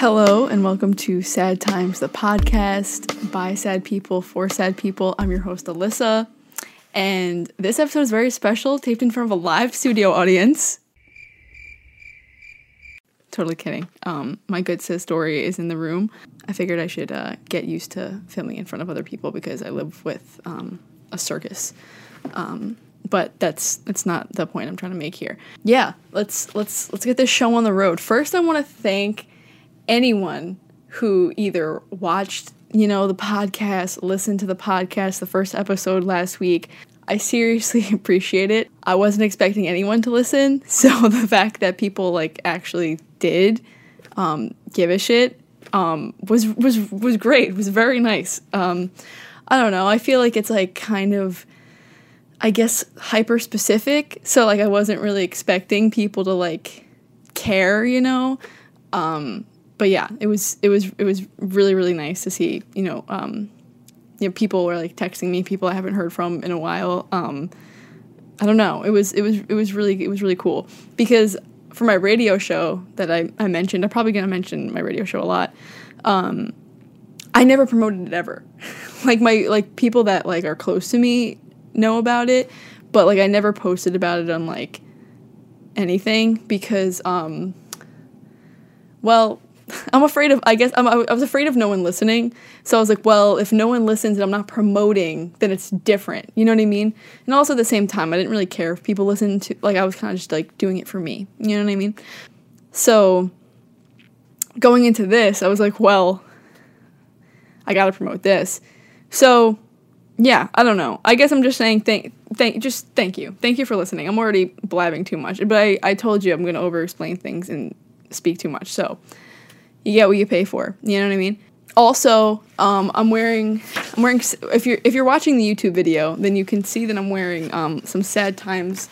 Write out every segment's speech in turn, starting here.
Hello, and welcome to Sad Times, the podcast by sad people for sad people. I'm your host, Alyssa, and this episode is very special, taped in front of a live studio audience. Totally kidding. Um, my good sis Dory is in the room. I figured I should uh, get used to filming in front of other people because I live with um, a circus. Um, but that's that's not the point I'm trying to make here. Yeah, let's let's let's get this show on the road. First, I want to thank anyone who either watched, you know, the podcast, listened to the podcast, the first episode last week. I seriously appreciate it. I wasn't expecting anyone to listen, so the fact that people like actually did um, give a shit um, was was was great. It was very nice. Um, I don't know. I feel like it's like kind of I guess hyper specific. So like I wasn't really expecting people to like care, you know. Um, but yeah, it was it was it was really really nice to see, you know, um, you know, people were like texting me, people I haven't heard from in a while. Um, I don't know. It was it was it was really it was really cool because for my radio show that I, I mentioned, I'm probably gonna mention my radio show a lot. Um, I never promoted it ever. like my like people that like are close to me know about it, but like I never posted about it on like anything because um well, I'm afraid of I guess I'm, I was afraid of no one listening. So I was like, well, if no one listens and I'm not promoting, then it's different. You know what I mean? And also at the same time, I didn't really care if people listened to like I was kind of just like doing it for me. You know what I mean? So going into this, I was like, well, I got to promote this. So yeah, I don't know. I guess I'm just saying thank thank just thank you. Thank you for listening. I'm already blabbing too much, but I I told you I'm going to over explain things and speak too much. So, you get what you pay for. You know what I mean? Also, um, I'm wearing I'm wearing if you're if you're watching the YouTube video, then you can see that I'm wearing um, some Sad Times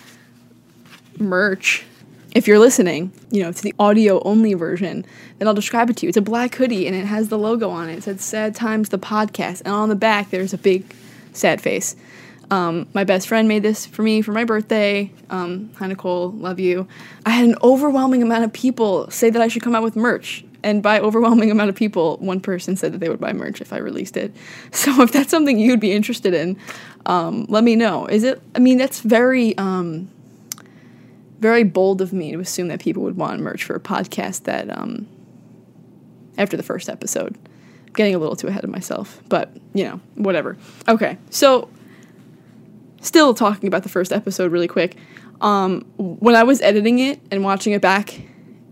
merch. If you're listening, you know, to the audio only version, then I'll describe it to you. It's a black hoodie and it has the logo on it. It says Sad Times the podcast, and on the back there's a big sad face. Um, my best friend made this for me for my birthday. Um, hi, Nicole, love you. I had an overwhelming amount of people say that I should come out with merch. And by overwhelming amount of people, one person said that they would buy merch if I released it. So if that's something you'd be interested in, um, let me know. Is it? I mean, that's very, um, very bold of me to assume that people would want merch for a podcast that, um, after the first episode getting a little too ahead of myself, but you know, whatever. Okay, so still talking about the first episode really quick. Um, when I was editing it and watching it back,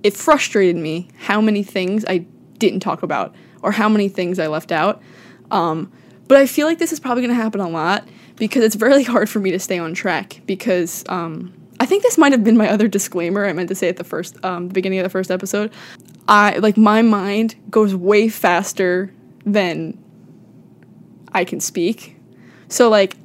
it frustrated me how many things I didn't talk about or how many things I left out. Um, but I feel like this is probably going to happen a lot because it's really hard for me to stay on track because um, I think this might have been my other disclaimer I meant to say at the first um, the beginning of the first episode. I like my mind goes way faster than I can speak. So like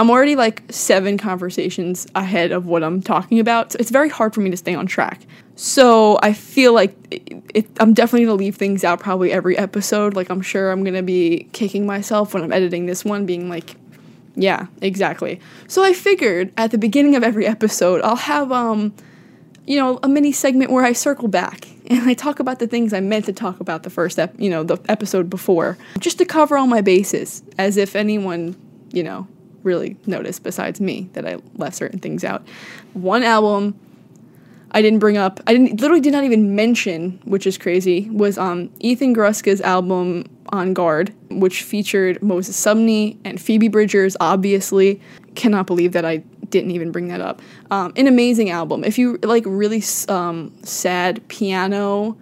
I'm already like seven conversations ahead of what I'm talking about. So it's very hard for me to stay on track. So I feel like it, it, I'm definitely gonna leave things out probably every episode. Like I'm sure I'm gonna be kicking myself when I'm editing this one, being like, yeah, exactly. So I figured at the beginning of every episode I'll have um, you know, a mini segment where I circle back and I talk about the things I meant to talk about the first, ep- you know, the episode before, just to cover all my bases, as if anyone, you know, really noticed besides me that I left certain things out. One album I didn't bring up, I didn't literally did not even mention, which is crazy, was um Ethan Gruska's album En Garde, which featured Moses Sumney and Phoebe Bridgers. Obviously, cannot believe that I didn't even bring that up. Um, an amazing album. If you like really um, sad piano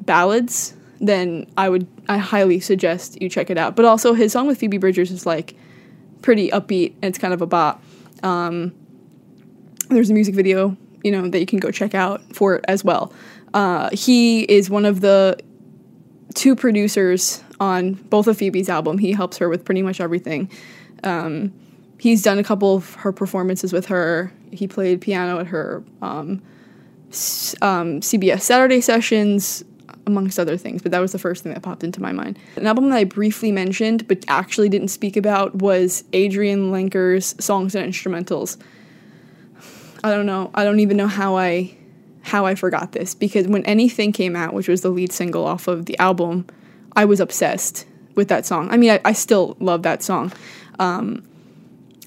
ballads, then I would I highly suggest you check it out. But also his song with Phoebe Bridgers is like pretty upbeat and it's kind of a bop. Um, there's a music video, you know, that you can go check out for it as well. Uh, he is one of the two producers on both of Phoebe's album. He helps her with pretty much everything. Um, he's done a couple of her performances with her. He played piano at her um, um, CBS Saturday sessions, amongst other things, but that was the first thing that popped into my mind. An album that I briefly mentioned but actually didn't speak about was Adrianne Lenker's Songs and Instrumentals. I don't know. I don't even know how I how I forgot this because when anything came out, which was the lead single off of the album, I was obsessed with that song. I mean, I, I still love that song. Um,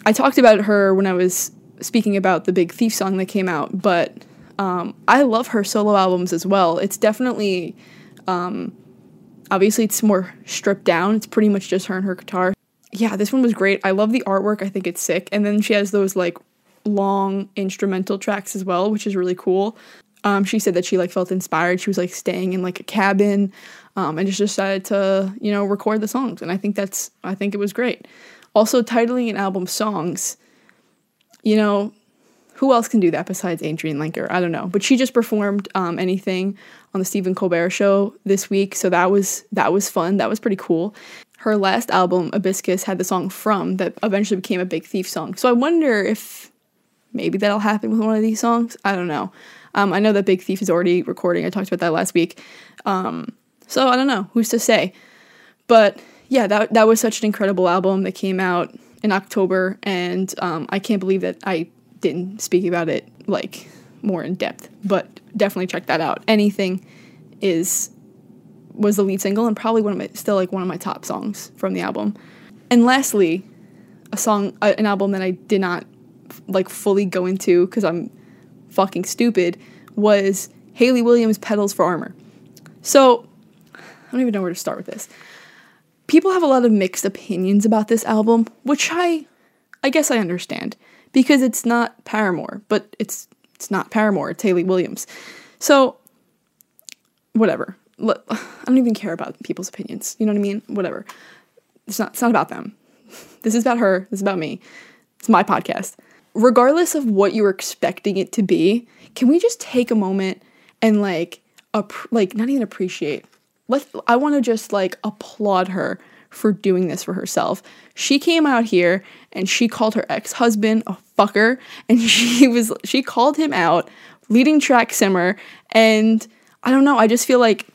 I talked about her when I was speaking about the Big Thief song that came out, but um, I love her solo albums as well. It's definitely, um, obviously, it's more stripped down. It's pretty much just her and her guitar. Yeah, this one was great. I love the artwork. I think it's sick. And then she has those like long instrumental tracks as well, which is really cool. Um, she said that she like felt inspired. She was like staying in like a cabin, um, and just decided to you know record the songs. And I think that's I think it was great. Also, titling an album songs, you know, who else can do that besides Adrianne Lenker? I don't know, but she just performed um, anything on the Stephen Colbert show this week, so that was that was fun. That was pretty cool. Her last album, Abysskiss, had the song "From" that eventually became a Big Thief song. So I wonder if maybe that'll happen with one of these songs. I don't know. Um, I know that Big Thief is already recording. I talked about that last week. Um, so I don't know. Who's to say? But yeah, that that was such an incredible album that came out in October, and um, I can't believe that I didn't speak about it like more in depth. But definitely check that out. Anything is was the lead single and probably one of my still like one of my top songs from the album. And lastly, a song, uh, an album that I did not like fully go into because I'm fucking stupid was Hayley Williams' Petals for Armor. So, I don't even know where to start with this. People have a lot of mixed opinions about this album, which I I guess I understand because it's not Paramore, but it's it's not Paramore, it's Hayley Williams. So, whatever. I don't even care about people's opinions. You know what I mean? Whatever. It's not it's not about them. This is about her. This is about me. It's my podcast regardless of what you were expecting it to be, can we just take a moment and like ap- like not even appreciate. Let I want to just like applaud her for doing this for herself. She came out here and she called her ex-husband a fucker and she was she called him out leading track simmer and I don't know, I just feel like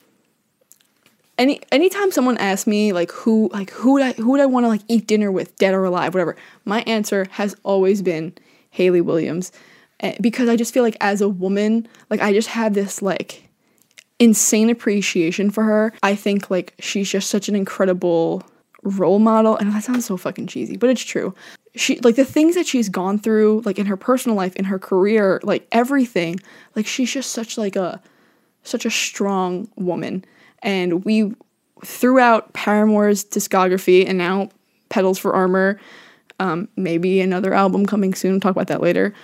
any anytime someone asks me like who like who would I who would I want to like eat dinner with, dead or alive, whatever, my answer has always been Hayley Williams eh, because I just feel like as a woman, like I just have this like insane appreciation for her. I think like she's just such an incredible role model and that sounds so fucking cheesy, but it's true. She like the things that she's gone through like in her personal life, in her career, like everything, like she's just such like a such a strong woman. And we throughout Paramore's discography and now Petals for Armor, um, maybe another album coming soon. Talk about that later.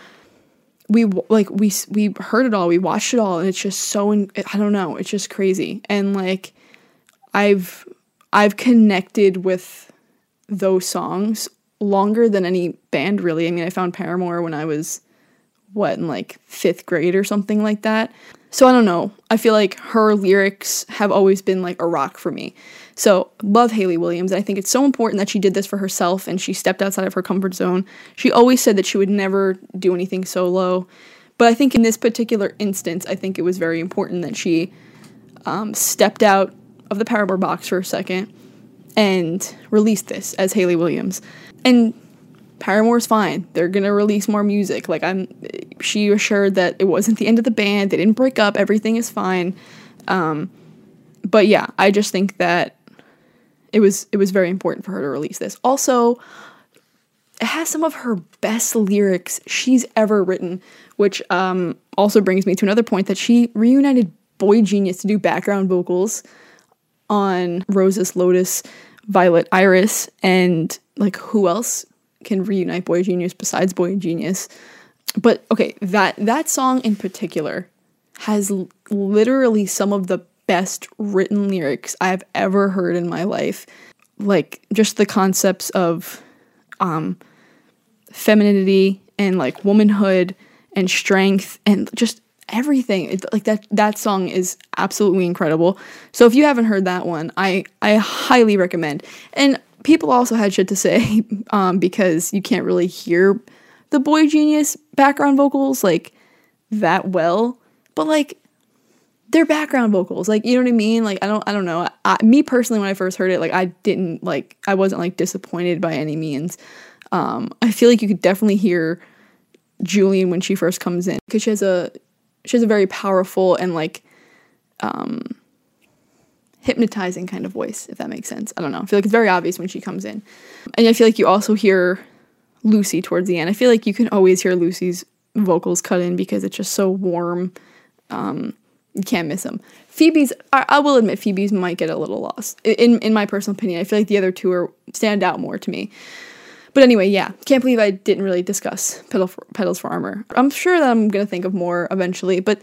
We like we we heard it all, we watched it all, and it's just so in, I don't know, it's just crazy. And like I've I've connected with those songs longer than any band really. I mean, I found Paramore when I was what in like fifth grade or something like that. So I don't know. I feel like her lyrics have always been like a rock for me. So, love Hayley Williams. I think it's so important that she did this for herself and she stepped outside of her comfort zone. She always said that she would never do anything solo. But I think in this particular instance, I think it was very important that she um, stepped out of the Paramore box for a second and released this as Hayley Williams. And Paramore's fine. They're gonna release more music. Like I'm, she assured that it wasn't the end of the band. They didn't break up. Everything is fine. Um, but yeah, I just think that it was it was very important for her to release this. Also, it has some of her best lyrics she's ever written, which um, also brings me to another point that she reunited Boy Genius to do background vocals on Roses, Lotus, Violet, Iris, and like who else can reunite Boy Genius besides Boy Genius? But okay, that that song in particular has l- literally some of the best written lyrics I've ever heard in my life. Like just the concepts of um, femininity and like womanhood and strength and just everything. It, like that that song is absolutely incredible. So if you haven't heard that one, I I highly recommend. And people also had shit to say um, because you can't really hear the boy genius background vocals like that well. But like they're background vocals like you know what i mean like i don't i don't know I, me personally when i first heard it like i didn't like i wasn't like disappointed by any means um i feel like you could definitely hear Julien when she first comes in because she has a she has a very powerful and like um hypnotizing kind of voice, if that makes sense. I don't know. I feel like it's very obvious when she comes in. And I feel like you also hear Lucy towards the end. I feel like you can always hear Lucy's vocals cut in because it's just so warm. Um, you can't miss them. Phoebe's, I, I, will admit, Phoebe's might get a little lost. In in my personal opinion, I feel like the other two are stand out more to me. But anyway, yeah, can't believe I didn't really discuss Pedal for, Petals for Armor. I'm sure that I'm gonna think of more eventually, but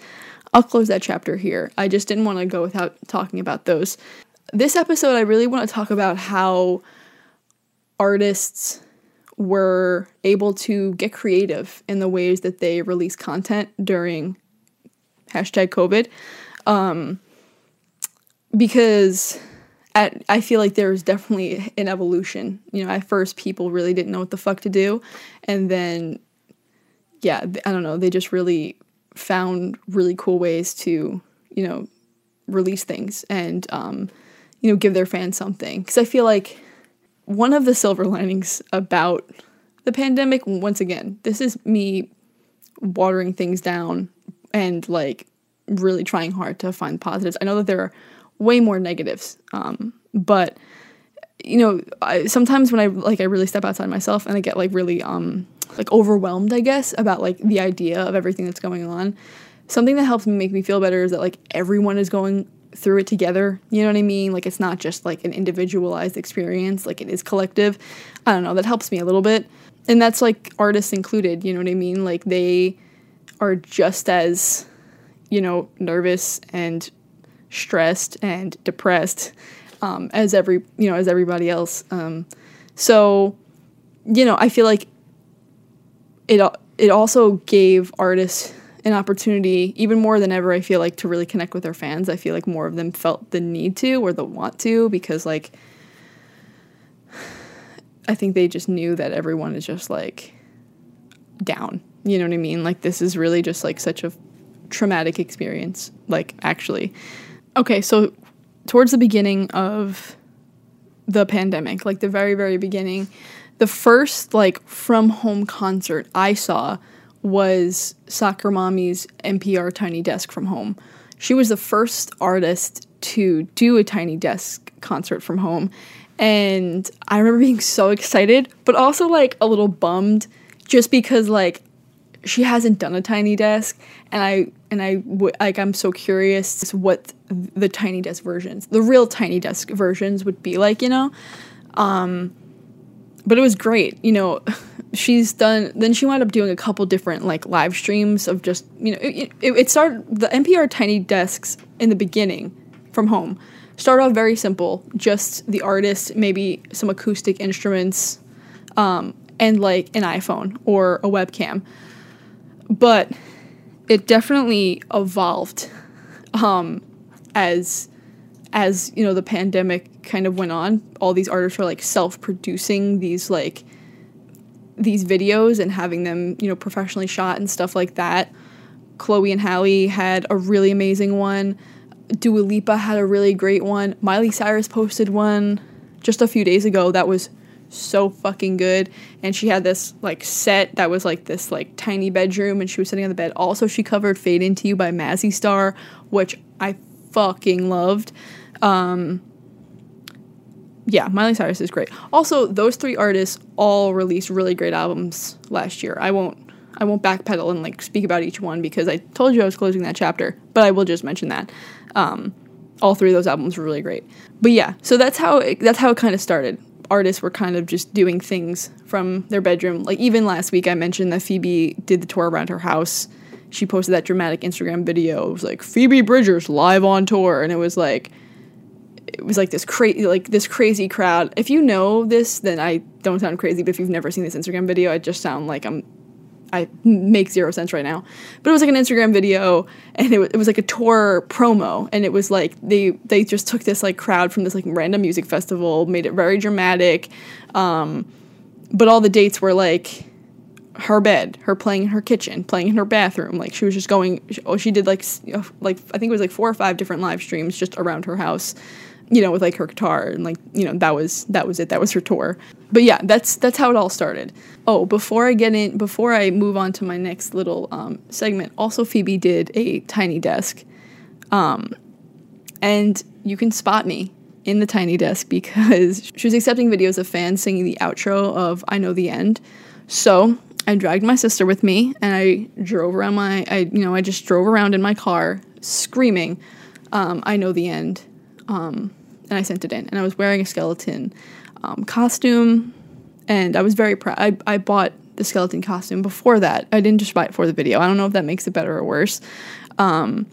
I'll close that chapter here. I just didn't want to go without talking about those. This episode, I really want to talk about how artists were able to get creative in the ways that they release content during hashtag COVID. Um, because at, I feel like there's definitely an evolution. You know, at first people really didn't know what the fuck to do. And then, yeah, I don't know, they just really found really cool ways to, you know, release things and, um, you know, give their fans something. Because I feel like one of the silver linings about the pandemic, once again, this is me watering things down and like really trying hard to find positives. I know that there are way more negatives, um, but you know, I, sometimes when I like I really step outside myself and I get like really um like overwhelmed, I guess, about like the idea of everything that's going on. Something that helps me make me feel better is that like everyone is going through it together. You know what I mean? Like it's not just like an individualized experience, like it is collective. I don't know, that helps me a little bit. And that's like artists included, you know what I mean? Like they are just as, you know, nervous and stressed and depressed um, as every, you know, as everybody else. Um, so, you know, I feel like it it also gave artists an opportunity, even more than ever, I feel like, to really connect with their fans. I feel like more of them felt the need to or the want to because, like, I think they just knew that everyone is just like down. You know what I mean? Like, this is really just like such a traumatic experience, like, actually. Okay, so towards the beginning of the pandemic, like the very, very beginning, the first like from home concert I saw was Soccer Mommy's NPR Tiny Desk from home. She was the first artist to do a Tiny Desk concert from home. And I remember being so excited, but also like a little bummed just because like she hasn't done a tiny desk and I and I w- like I'm so curious what the tiny desk versions, the real tiny desk versions would be like, you know. Um but it was great. You know, she's done. Then she wound up doing a couple different like live streams of just you know it, it, it started the NPR Tiny Desks in the beginning from home. start off very simple, just the artist, maybe some acoustic instruments, um, and like an iPhone or a webcam. But it definitely evolved um, as as you know the pandemic kind of went on. All these artists were like self-producing these like these videos and having them you know professionally shot and stuff like that. Chloe and Halle had a really amazing one. Dua lipa had a really great one. Miley cyrus posted one just a few days ago that was so fucking good and she had this like set that was like this like tiny bedroom and she was sitting on the bed also she covered fade into you by mazzy star which i fucking loved um, yeah, Miley Cyrus is great. Also, those three artists all released really great albums last year. I won't I won't backpedal and like speak about each one because I told you I was closing that chapter, but I will just mention that. Um, all three of those albums were really great. But yeah, so that's how it, that's how it kind of started. Artists were kind of just doing things from their bedroom. Like even last week, I mentioned that Phoebe did the tour around her house. She posted that dramatic Instagram video. It was like Phoebe Bridgers live on tour, and it was like it was like this crazy like this crazy crowd. If you know this, then I don't sound crazy, but if you've never seen this Instagram video, I just sound like I'm I make zero sense right now. But it was like an Instagram video and it, was, it was like a tour promo and it was like they they just took this like crowd from this like random music festival, made it very dramatic. Um, but all the dates were like her bed, her playing in her kitchen, playing in her bathroom. Like she was just going. Oh, she did like like I think it was like four or five different live streams just around her house, you know, with like her guitar and like you know that was that was it. That was her tour. But yeah, that's that's how it all started. Oh, before I get in, before I move on to my next little um, segment, also Phoebe did a tiny desk, um, and you can spot me in the tiny desk because she was accepting videos of fans singing the outro of I Know the End. So I dragged my sister with me and I drove around my, I, you know, I just drove around in my car screaming, um, I know the end. Um, and I sent it in. And I was wearing a skeleton um, costume and I was very proud. I, I bought the skeleton costume before that. I didn't just buy it for the video. I don't know if that makes it better or worse. Um,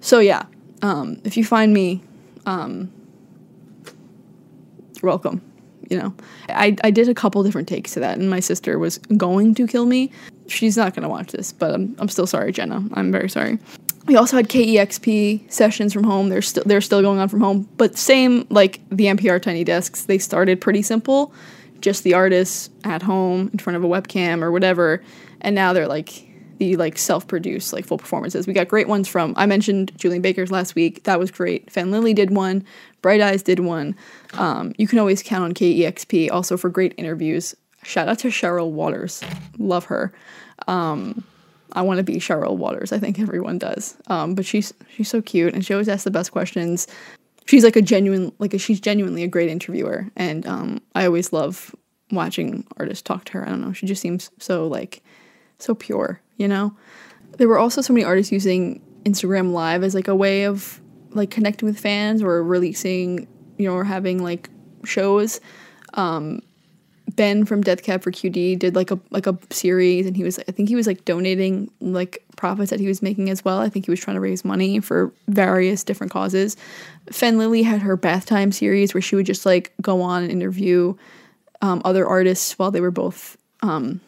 so yeah, um, if you find me, um, welcome you know, I, I did a couple different takes to that, and my sister was going to kill me. She's not going to watch this, but I'm, I'm still sorry, Jenna. I'm very sorry. We also had KEXP sessions from home. They're still they're still going on from home, but same like the NPR Tiny Desks. They started pretty simple, just the artists at home in front of a webcam or whatever, and now they're like the like self-produced like full performances. We got great ones from I mentioned Julien Baker's last week. That was great. Fenne Lily did one. Bright Eyes did one. Um, you can always count on KEXP also for great interviews. Shout out to Cheryl Waters. Love her. Um, I want to be Cheryl Waters. I think everyone does. Um, but she's she's so cute and she always asks the best questions. She's like a genuine like a, she's genuinely a great interviewer and um, I always love watching artists talk to her. I don't know. She just seems so like so pure, you know? There were also so many artists using Instagram Live as like a way of like connecting with fans or releasing, you know, or having like shows. Um, ben from Death Cab for Cutie did like a like a series, and he was I think he was like donating like profits that he was making as well. I think he was trying to raise money for various different causes. Fenne Lily had her bath time series where she would just like go on and interview um, other artists while they were both um,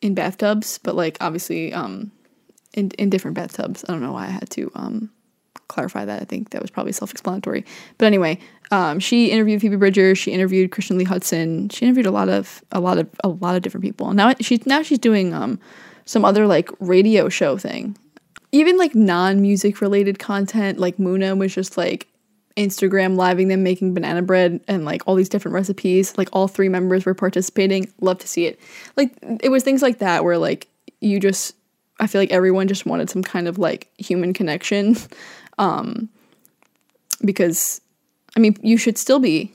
in bathtubs, but like obviously um, in in different bathtubs. I don't know why I had to um, clarify that. I think that was probably self explanatory. But anyway, um, she interviewed Phoebe Bridgers. She interviewed Christian Lee Hutson. She interviewed a lot of a lot of a lot of different people. Now she's now she's doing um, some other like radio show thing. Even like non music related content, like Muna was just like Instagram living them making banana bread and like all these different recipes. Like all three members were participating. Love to see it. Like it was things like that where like you just I feel like everyone just wanted some kind of like human connection. Um, because, I mean, you should still be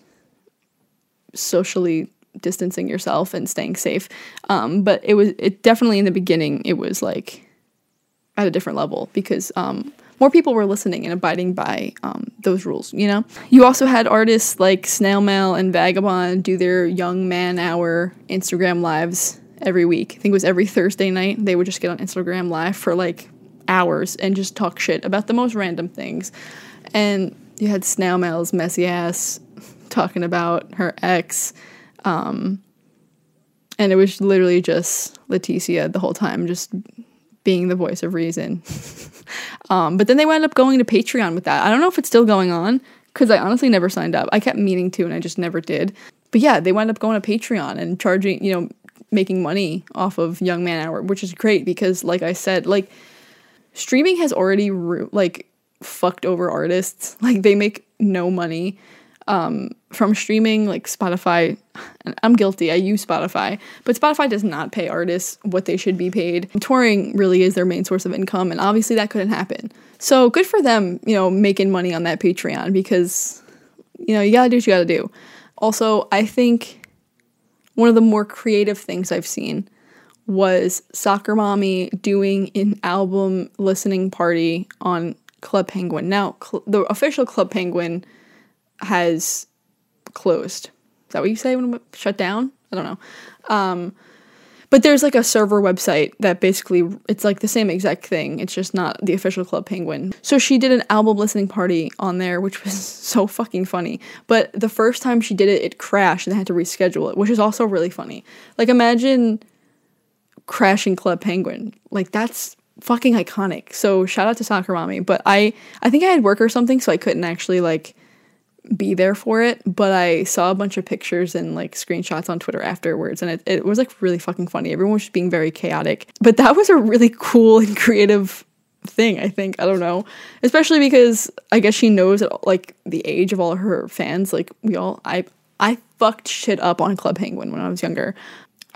socially distancing yourself and staying safe. Um, but it was, it definitely in the beginning, it was like at a different level because, um, more people were listening and abiding by um, those rules, you know? You also had artists like Snail Mail and Vagabon do their Young Man Hour Instagram lives every week. I think it was every Thursday night. They would just get on Instagram live for like hours and just talk shit about the most random things. And you had Snail Mail's messy ass talking about her ex. Um, and it was literally just Laetitia the whole time, just being the voice of reason. um, but then they wound up going to Patreon with that. I don't know if it's still going on because I honestly never signed up. I kept meaning to and I just never did. But yeah, they wound up going to Patreon and charging, you know, making money off of Young Man Hour, which is great because, like I said, like streaming has already like fucked over artists. Like they make no money um, from streaming. Like Spotify, I'm guilty. I use Spotify, but Spotify does not pay artists what they should be paid. Touring really is their main source of income, and obviously that couldn't happen. So good for them, you know, making money on that Patreon because you know you gotta do what you gotta do. Also, I think one of the more creative things I've seen was Soccer Mommy doing an album listening party on Club Penguin. Now, cl- the official Club Penguin has closed. Is that what you say when shut down? I don't know. Um, but there's like a server website that basically it's like the same exact thing. It's just not the official Club Penguin. So she did an album listening party on there, which was so fucking funny. But the first time she did it, it crashed and they had to reschedule it, which is also really funny. Like imagine crashing Club Penguin. Like that's fucking iconic. So shout out to Mommy. But I I think I had work or something, so I couldn't actually like be there for it, but I saw a bunch of pictures and like screenshots on Twitter afterwards, and it, it was like really fucking funny. Everyone was just being very chaotic, but that was a really cool and creative thing. I think I don't know, especially because I guess she knows that, like the age of all her fans. Like we all, I I fucked shit up on Club Penguin when I was younger,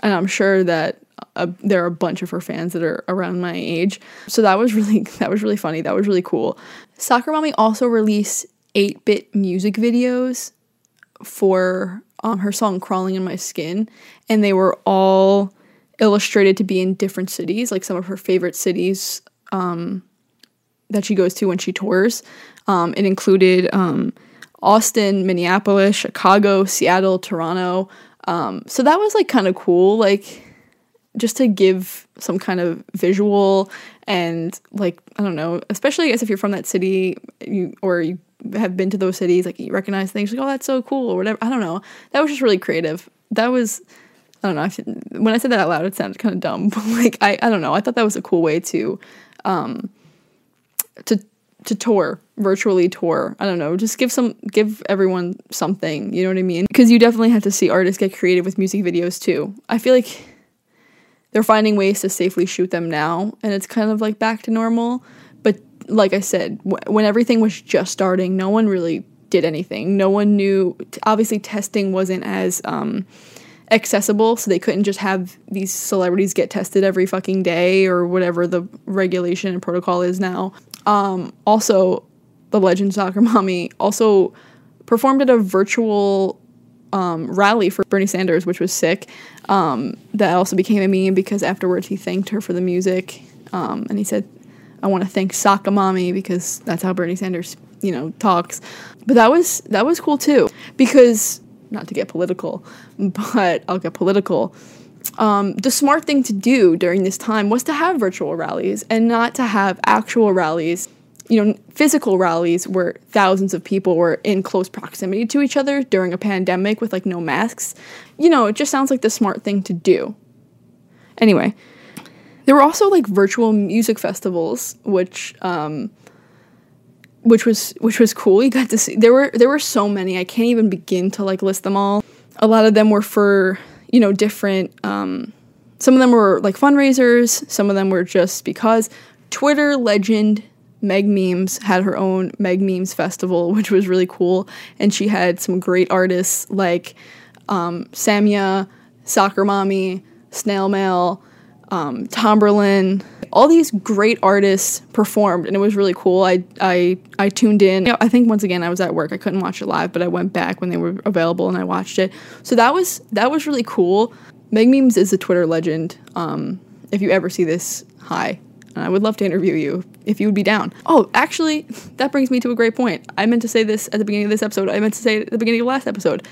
and I'm sure that uh, there are a bunch of her fans that are around my age. So that was really that was really funny. That was really cool. Soccer Mommy also released 8-bit music videos for um, her song Crawling in My Skin and they were all illustrated to be in different cities, like some of her favorite cities um, that she goes to when she tours. Um, it included um, Austin, Minneapolis, Chicago, Seattle, Toronto. Um, so that was like kind of cool, like just to give some kind of visual and like I don't know, especially as if you're from that city, you or you have been to those cities, like you recognize things like oh that's so cool or whatever. I don't know. That was just really creative. That was I don't know. I, when I said that out loud, it sounded kind of dumb, but like I I don't know. I thought that was a cool way to um to to tour virtually tour i don't know just give some give everyone something you know what i mean because you definitely have to see artists get creative with music videos too i feel like they're finding ways to safely shoot them now and it's kind of like back to normal. But like i said w- when everything was just starting no one really did anything. No one knew obviously testing wasn't as um, accessible so they couldn't just have these celebrities get tested every fucking day or whatever the regulation and protocol is now. Um, also, the legend soccer mommy also performed at a virtual um, rally for Bernie Sanders, which was sick. Um, that also became a meme because afterwards he thanked her for the music, um, and he said, "I want to thank Mommy because that's how Bernie Sanders, you know, talks." But that was that was cool too because not to get political, but I'll get political um, the smart thing to do during this time was to have virtual rallies and not to have actual rallies, you know, physical rallies where thousands of people were in close proximity to each other during a pandemic with like no masks. You know, it just sounds like the smart thing to do. Anyway, there were also like virtual music festivals, which um, which was which was cool. You got to see there were there were so many. I can't even begin to like list them all. A lot of them were for you know, different. Um, some of them were like fundraisers. Some of them were just because Twitter legend Meg Memes had her own Meg Memes festival, which was really cool, and she had some great artists like um, Samia, Soccer Mommy, Snail Mail, um, Tomberlin. All these great artists performed, and it was really cool. I I I tuned in. I think once again I was at work. I couldn't watch it live, but I went back when they were available and I watched it. So that was that was really cool. Meg Memes is a Twitter legend. Um, if you ever see this, hi. And I would love to interview you if you would be down. Oh, actually, that brings me to a great point. I meant to say this at the beginning of this episode. I meant to say it at the beginning of last episode.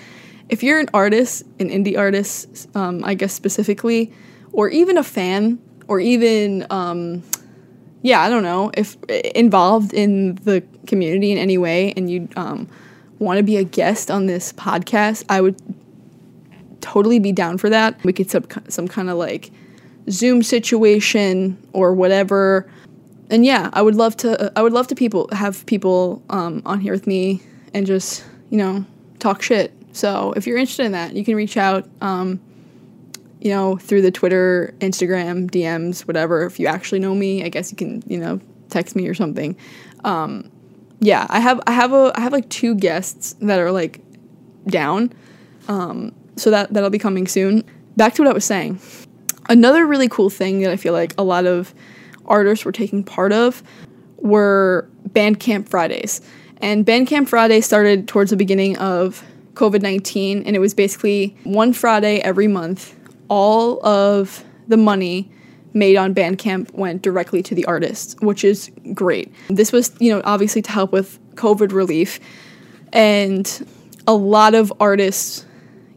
If you're an artist, an indie artist, um, I guess specifically, or even a fan or even um, yeah i don't know if involved in the community in any way and you um, want to be a guest on this podcast i would totally be down for that we could set some kind of like zoom situation or whatever and yeah i would love to i would love to people have people um, on here with me and just you know talk shit so if you're interested in that you can reach out um, you know, through the Twitter, Instagram, DMs, whatever. If you actually know me, I guess you can, you know, text me or something. Um, yeah, I have I have a I have like two guests that are like down. Um, so that that'll be coming soon. Back to what I was saying. Another really cool thing that I feel like a lot of artists were taking part of were Bandcamp Fridays. And Bandcamp Friday started towards the beginning of COVID 19, and it was basically one Friday every month all of the money made on Bandcamp went directly to the artists, which is great. This was, you know, obviously to help with COVID relief. And a lot of artists,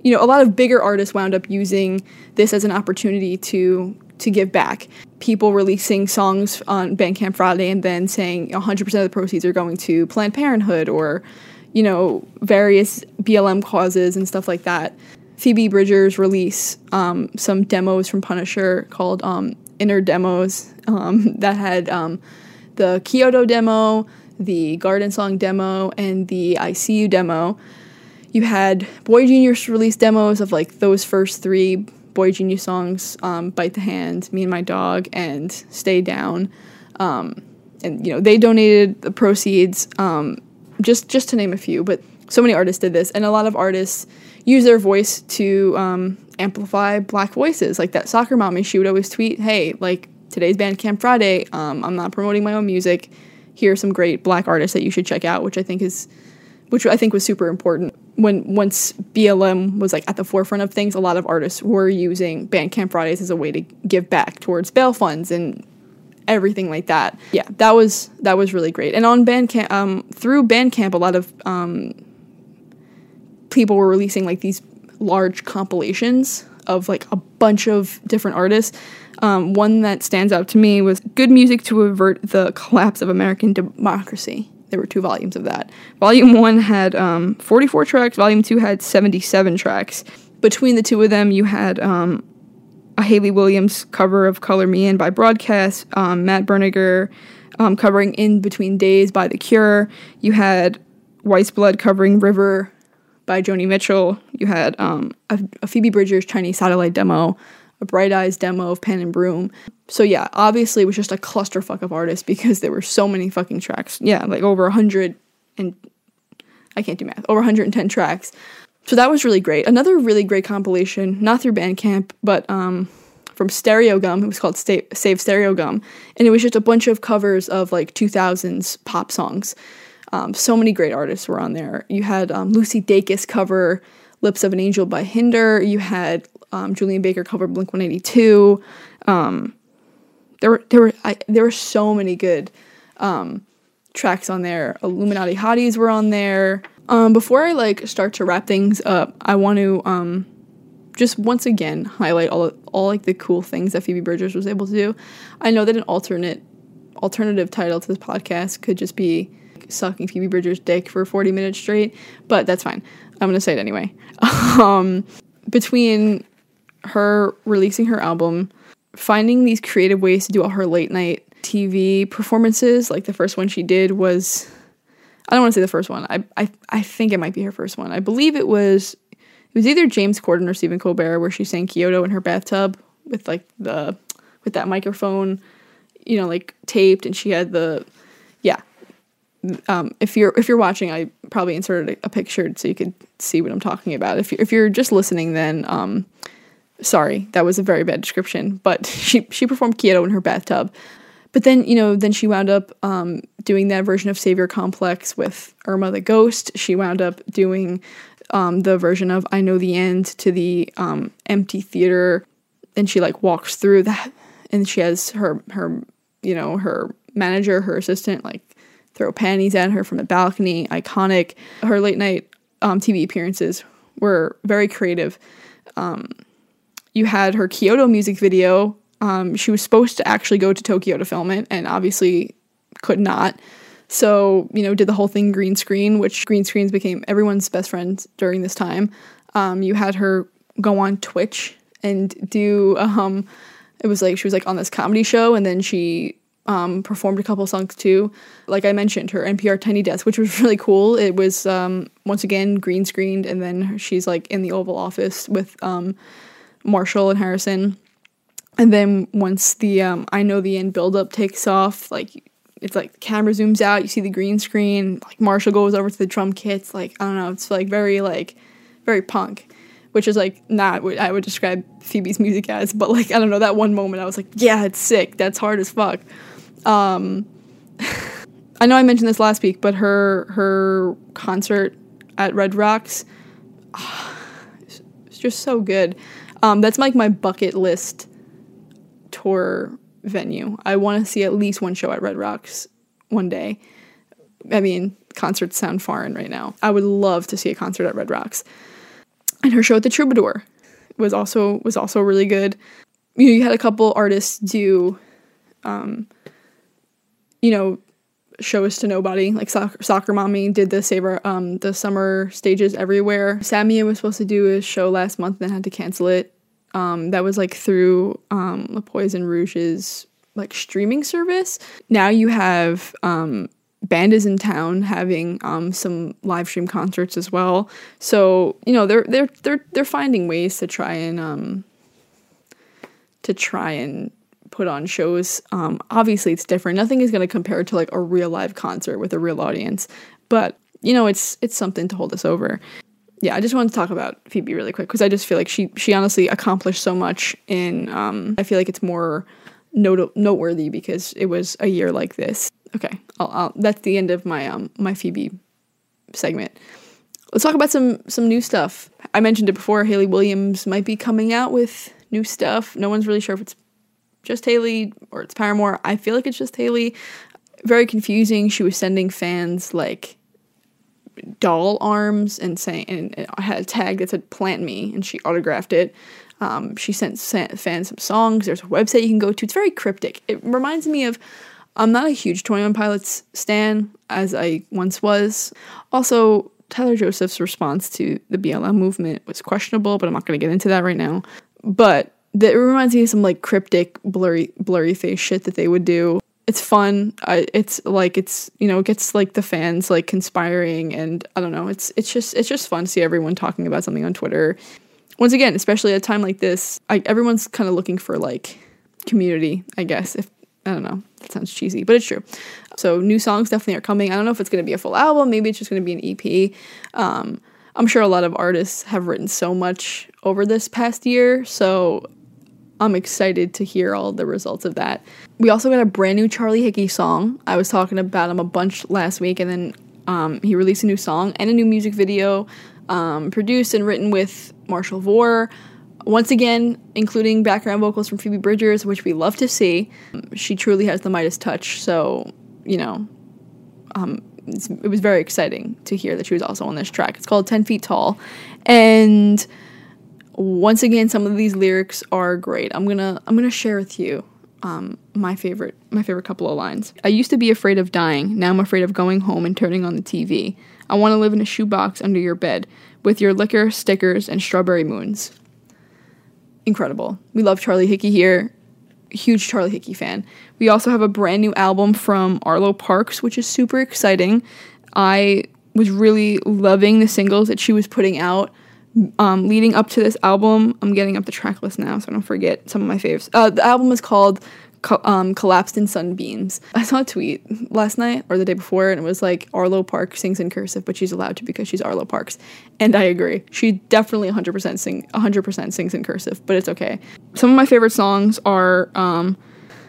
you know, a lot of bigger artists wound up using this as an opportunity to to give back. People releasing songs on Bandcamp Friday and then saying 100% of the proceeds are going to Planned Parenthood or, you know, various BLM causes and stuff like that. Phoebe Bridgers release um, some demos from Punisher called um, Inner Demos um, that had um, the Kyoto demo, the Garden Song demo, and the ICU demo. You had Boy Genius release demos of like those first three Boy Genius songs um, Bite the Hand, Me and My Dog, and Stay Down. Um, and you know they donated the proceeds um, just just to name a few but so many artists did this and a lot of artists use their voice to um, amplify black voices like that soccer mommy she would always tweet hey like today's bandcamp friday um, i'm not promoting my own music here are some great black artists that you should check out which i think is which i think was super important when once blm was like at the forefront of things a lot of artists were using bandcamp fridays as a way to give back towards bail funds and everything like that. Yeah, that was that was really great. And on Bandcamp, um, through Bandcamp, a lot of um, people were releasing like these large compilations of like a bunch of different artists. Um, one that stands out to me was "Good Music to Avert the Collapse of American Democracy." There were two volumes of that. Volume one had um, 44 tracks. Volume two had 77 tracks. Between the two of them, you had um, a Hayley Williams cover of Color Me In by Broadcast, um, Matt Berninger um, covering In Between Days by The Cure. You had Weyes Blood covering River by Joni Mitchell. You had um, a, a, Phoebe Bridgers Chinese Satellite demo, a Bright Eyes demo of Pen and Broom. So yeah, obviously it was just a clusterfuck of artists because there were so many fucking tracks. Yeah, like over a hundred and I can't do math. Over 110 tracks. So that was really great. Another really great compilation, not through Bandcamp, but um, from Stereogum. It was called Save Stereogum, and it was just a bunch of covers of like 2000s pop songs. Um, so many great artists were on there. You had um, Lucy Dacus cover "Lips of an Angel" by Hinder. You had um, Julien Baker covered Blink 182. Um, there were there were I, there were so many good um, tracks on there. Illuminati Hotties were on there. Um, before I like start to wrap things up, I want to um, just once again highlight all all like the cool things that Phoebe Bridgers was able to do. I know that an alternate alternative title to this podcast could just be sucking Phoebe Bridgers' dick for 40 minutes straight, but that's fine. I'm gonna say it anyway. um, between her releasing her album, finding these creative ways to do all her late night TV performances, like the first one she did was I don't want to say the first one. I, I I think it might be her first one. I believe it was it was either James Corden or Stephen Colbert where she sang Kyoto in her bathtub with like the with that microphone, you know, like taped and she had the yeah. Um, if you're if you're watching, I probably inserted a, a, picture so you could see what I'm talking about. If you if you're just listening, then um, sorry, that was a very bad description. But she she performed Kyoto in her bathtub. But then, you know, then she wound up um, doing that version of Savior Complex with Irma the Ghost. She wound up doing um, the version of I Know the End to the um, empty theater. And she like walks through that and she has her, her, you know, her manager, her assistant, like throw panties at her from the balcony. Iconic. Her late night um, TV appearances were very creative. Um, you had her Kyoto music video um, she was supposed to actually go to Tokyo to film it and obviously could not. So, you know, did the whole thing green screen, which green screens became everyone's best friend during this time. Um, you had her go on Twitch and do, um, it was like she was like on this comedy show and then she um, performed a couple songs too. Like I mentioned, her NPR Tiny Desk, which was really cool. It was um, once again green screened, and then she's like in the Oval Office with um, Marshall and Harrison and then once the um, I know the end build up takes off, like it's like the camera zooms out, you see the green screen, like Marshall goes over to the drum kits, like I don't know, it's like very like very punk, which is like not what I would describe Phoebe's music as, but like I don't know, that one moment I was like, yeah, it's sick, that's hard as fuck. Um, I know I mentioned this last week, but her her concert at Red Rocks, it's just so good. Um, that's like my bucket list tour venue. I want to see at least one show at Red Rocks one day. I mean, concerts sound foreign right now. I would love to see a concert at Red Rocks. And her show at the Troubadour was also was also really good. You, know, you had a couple artists do, um, you know, shows to nobody. Like soccer, soccer mommy did the saver um the summer stages everywhere. Samia was supposed to do a show last month, and then had to cancel it. Um, that was like through um, Le Poisson Rouge's like streaming service. Now you have um, Bandsintown having um, some live stream concerts as well. So you know they're they're they're they're finding ways to try and um, to try and put on shows. Um, obviously, it's different. Nothing is going to compare to like a real live concert with a real audience, but you know it's it's something to hold us over. Yeah, I just wanted to talk about Phoebe really quick because I just feel like she she honestly accomplished so much. In um, I feel like it's more note- noteworthy because it was a year like this. Okay, I'll, I'll, that's the end of my um my Phoebe segment. Let's talk about some some new stuff. I mentioned it before. Hayley Williams might be coming out with new stuff. No one's really sure if it's just Hayley or it's Paramore. I feel like it's just Hayley. Very confusing. She was sending fans like doll arms and saying and I had a tag that said "Plant Me" and she autographed it. Um, she sent, sent fans some songs. There's a website you can go to. It's very cryptic. It reminds me of. I'm not a huge Twenty One Pilots stan as I once was. Also, Tyler Joseph's response to the BLM movement was questionable, but I'm not going to get into that right now. But that reminds me of some like cryptic, blurry, Blurryface shit that they would do. It's fun. I, it's like it's you know it gets like the fans like conspiring and I don't know. It's it's just it's just fun to see everyone talking about something on Twitter. Once again, especially at a time like this, I, everyone's kind of looking for like community. I guess if I don't know, that sounds cheesy, but it's true. So new songs definitely are coming. I don't know if it's going to be a full album. Maybe it's just going to be an EP. Um, I'm sure a lot of artists have written so much over this past year, so I'm excited to hear all the results of that. We also got a brand new Charlie Hickey song. I was talking about him a bunch last week, and then um, he released a new song and a new music video, um, produced and written with Marshall Vore. Once again, including background vocals from Phoebe Bridgers, which we love to see. She truly has the Midas touch, so, you know, um, it was very exciting to hear that she was also on this track. It's called 10 Feet Tall. And once again, some of these lyrics are great. I'm gonna I'm gonna share with you um, my favorite my favorite couple of lines. I used to be afraid of dying. Now I'm afraid of going home and turning on the TV. I want to live in a shoebox under your bed with your liquor, stickers, and strawberry moons. Incredible. We love Charlie Hickey here. Huge Charlie Hickey fan. We also have a brand new album from Arlo Parks, which is super exciting. I was really loving the singles that she was putting out um, leading up to this album, I'm getting up the track list now so I don't forget some of my faves. Uh, the album is called Co- um, Collapsed in Sunbeams. I saw a tweet last night or the day before, and it was like Arlo Parks sings in cursive, but she's allowed to because she's Arlo Parks. And I agree. She definitely 100% sing 100% sings in cursive, but it's okay. Some of my favorite songs are, um,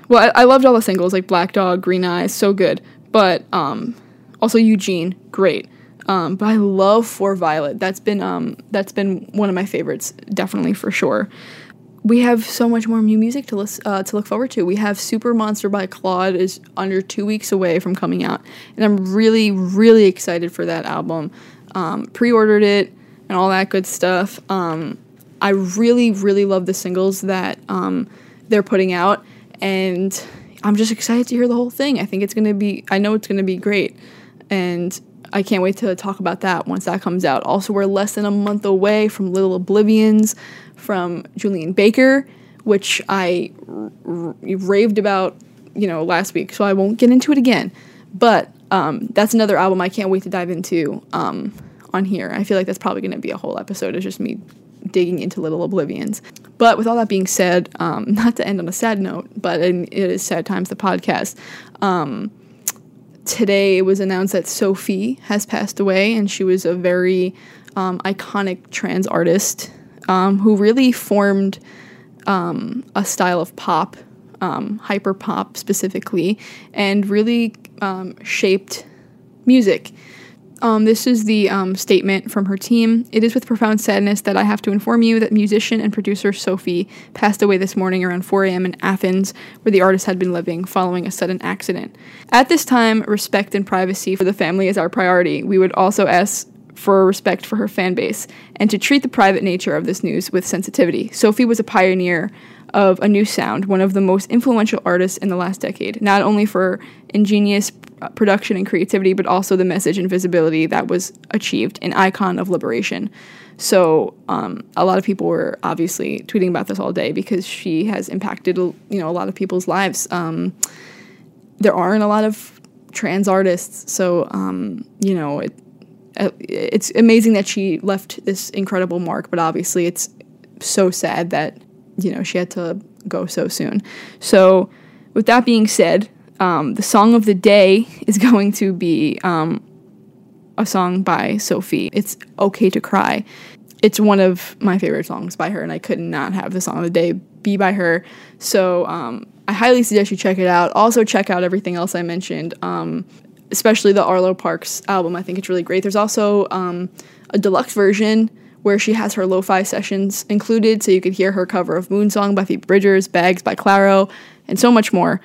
well, I-, I loved all the singles like Black Dog, Green Eyes, so good. But um, also Eugene, great. Um, but I love For Violet. That's been um, that's been one of my favorites, definitely for sure. We have so much more new music to list, uh, to look forward to. We have Super Monster by Claud is under two weeks away from coming out, and I'm really really excited for that album. Um, pre-ordered it and all that good stuff. Um, I really really love the singles that um, they're putting out, and I'm just excited to hear the whole thing. I think it's gonna be. I know it's gonna be great, and I can't wait to talk about that once that comes out. Also, we're less than a month away from Little Oblivions from Julien Baker, which I r- r- raved about, you know, last week, so I won't get into it again. But um, that's another album I can't wait to dive into um, on here. I feel like that's probably going to be a whole episode. It's just me digging into Little Oblivions. But with all that being said, um, not to end on a sad note, but it is sad times the podcast. Um, today it was announced that Sophie has passed away, and she was a very um, iconic trans artist um, who really formed um, a style of pop, um, hyper pop specifically, and really um, shaped music. Um, this is the um, statement from her team. It is with profound sadness that I have to inform you that musician and producer Sophie passed away this morning around 4 a.m. in Athens, where the artist had been living following a sudden accident. At this time, respect and privacy for the family is our priority. We would also ask for respect for her fan base and to treat the private nature of this news with sensitivity. Sophie was a pioneer of a new sound, one of the most influential artists in the last decade, not only for ingenious production and creativity, but also the message and visibility that was achieved, an icon of liberation. So um, a lot of people were obviously tweeting about this all day because she has impacted you know a lot of people's lives. Um, there aren't a lot of trans artists. So, um, you know, it, uh, it's amazing that she left this incredible mark, but obviously it's so sad that, you know, she had to go so soon. So, with that being said, um, the song of the day is going to be um, a song by Sophie. It's Okay to Cry. It's one of my favorite songs by her, and I could not have the song of the day be by her. So um, I highly suggest you check it out. Also, check out everything else I mentioned, um, especially the Arlo Parks album. I think it's really great. There's also um, a deluxe version where she has her lo-fi sessions included, so you could hear her cover of Moonsong by Phoebe Bridgers, Bags by Clairo, and so much more.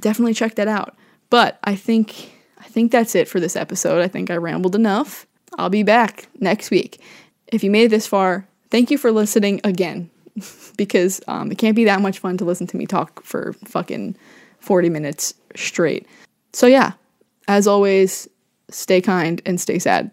Definitely check that out. But I think I think that's it for this episode. I think I rambled enough. I'll be back next week. If you made it this far, thank you for listening again, because um, it can't be that much fun to listen to me talk for fucking 40 minutes straight. So, yeah, as always, stay kind and stay sad.